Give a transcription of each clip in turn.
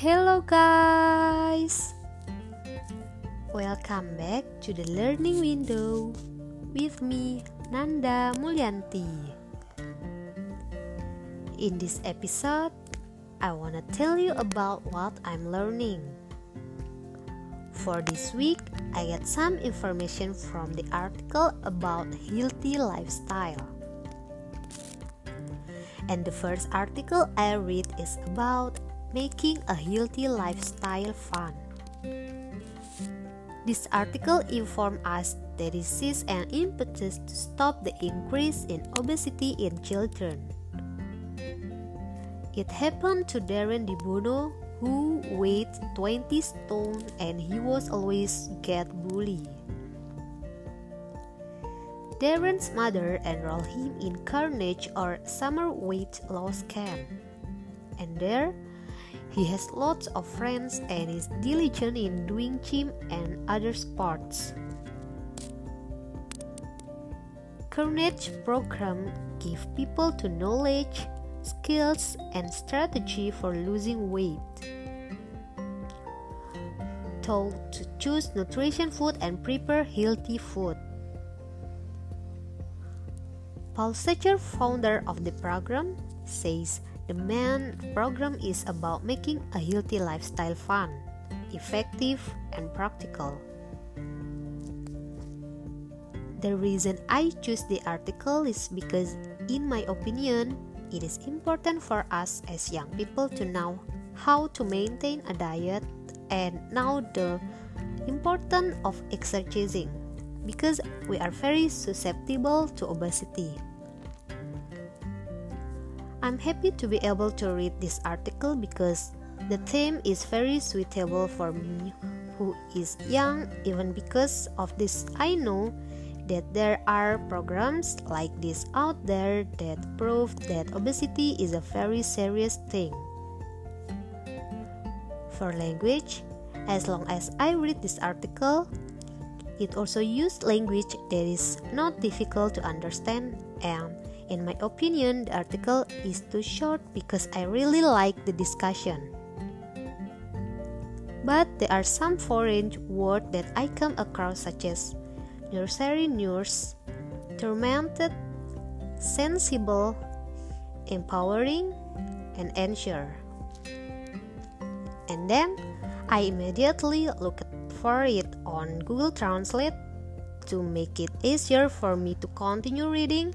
Hello, guys! Welcome back to the learning window with me, Nanda Mulyanti. In this episode, I want to tell you about what I'm learning. For this week, I get some information from the article about healthy lifestyle. And the first article I read is about making a healthy lifestyle fun. This article informs us that it is an impetus to stop the increase in obesity in children. It happened to Darren DeBono, who weighed 20 stone and he was always get bullied. Darren's mother enrolled him in Carnegie or summer weight loss camp. And there, he has lots of friends and is diligent in doing gym and other sports. Carnegie program give people to knowledge, skills, and strategy for losing weight. Told to choose nutrition food and prepare healthy food. Paul Secher, founder of the program, says the main program is about making a healthy lifestyle fun, effective, and practical. The reason I choose the article is because, in my opinion, it is important for us as young people to know how to maintain a diet and know the importance of exercising because we are very susceptible to obesity. I'm happy to be able to read this article because the theme is very suitable for me who is young even because of this I know that there are programs like this out there that prove that obesity is a very serious thing. For language, as long as I read this article, it also used language that is not difficult to understand and in my opinion, the article is too short because I really like the discussion. But there are some foreign words that I come across such as nursery nurse, tormented, sensible, empowering, and ensure. And then I immediately looked for it on Google Translate to make it easier for me to continue reading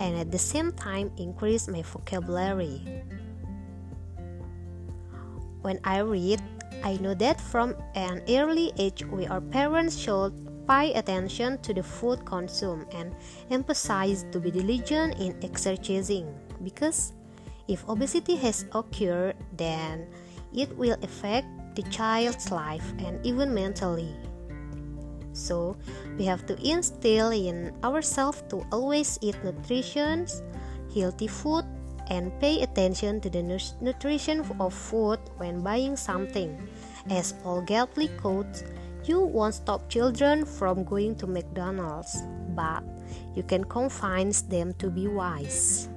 and at the same time increase my vocabulary. When I read, I know that from an early age we our parents should pay attention to the food consumed and emphasize to be diligent in exercising because if obesity has occurred then it will affect the child's life and even mentally. So, we have to instill in ourselves to always eat nutritious, healthy food, and pay attention to the nutrition of food when buying something. As Paul Gately quotes, you won't stop children from going to McDonald's, but you can convince them to be wise.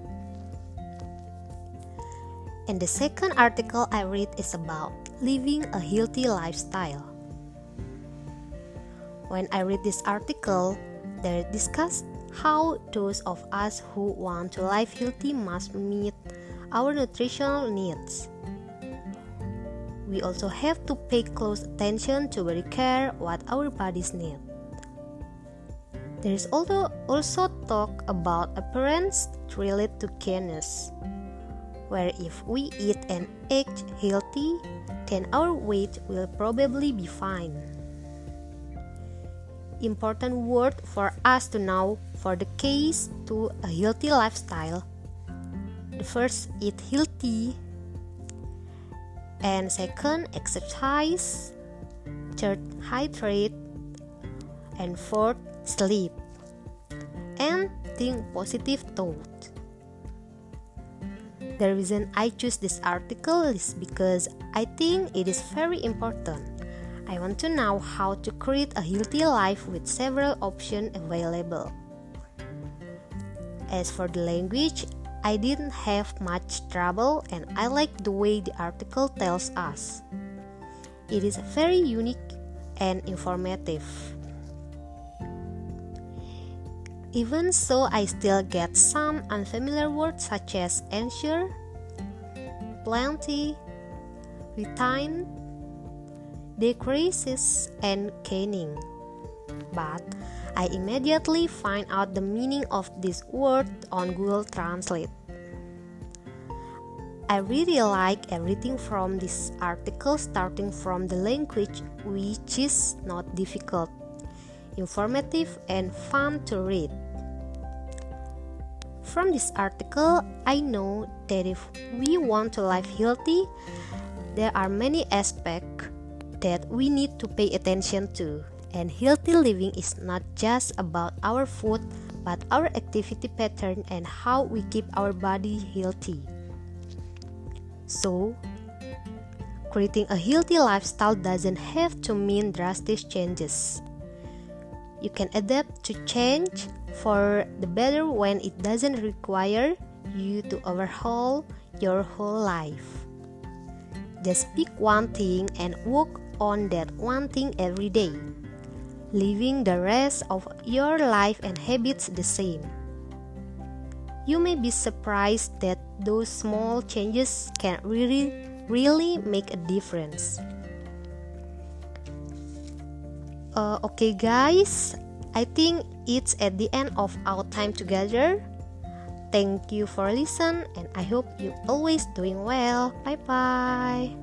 And the second article I read is about living a healthy lifestyle. When I read this article, they discuss how those of us who want to live healthy must meet our nutritional needs. We also have to pay close attention to very care what our bodies need. There is also also talk about appearance related to gayness, where if we eat and act healthy, then our weight will probably be fine important word for us to know for the case to a healthy lifestyle. The first, eat healthy. And second, exercise. Third, hydrate. And fourth, sleep. And think positive thought. The reason I choose this article is because I think it is very important I want to know how to create a healthy life with several options available. As for the language, I didn't have much trouble and I like the way the article tells us. It is very unique and informative. Even so, I still get some unfamiliar words such as ensure, plenty, retain, decreases, and caning. But I immediately find out the meaning of this word on Google Translate. I really like everything from this article starting from the language which is not difficult, informative and fun to read. From this article, I know that if we want to live healthy, there are many aspects that we need to pay attention to. And healthy living is not just about our food, but our activity pattern and how we keep our body healthy. So, creating a healthy lifestyle doesn't have to mean drastic changes. You can adapt to change for the better when it doesn't require you to overhaul your whole life. Just pick one thing and work on that one thing every day, living the rest of your life and habits the same. You may be surprised that those small changes can really, really make a difference. Uh, okay, guys, I think it's at the end of our time together. Thank you for listening, and I hope you always doing well. Bye bye.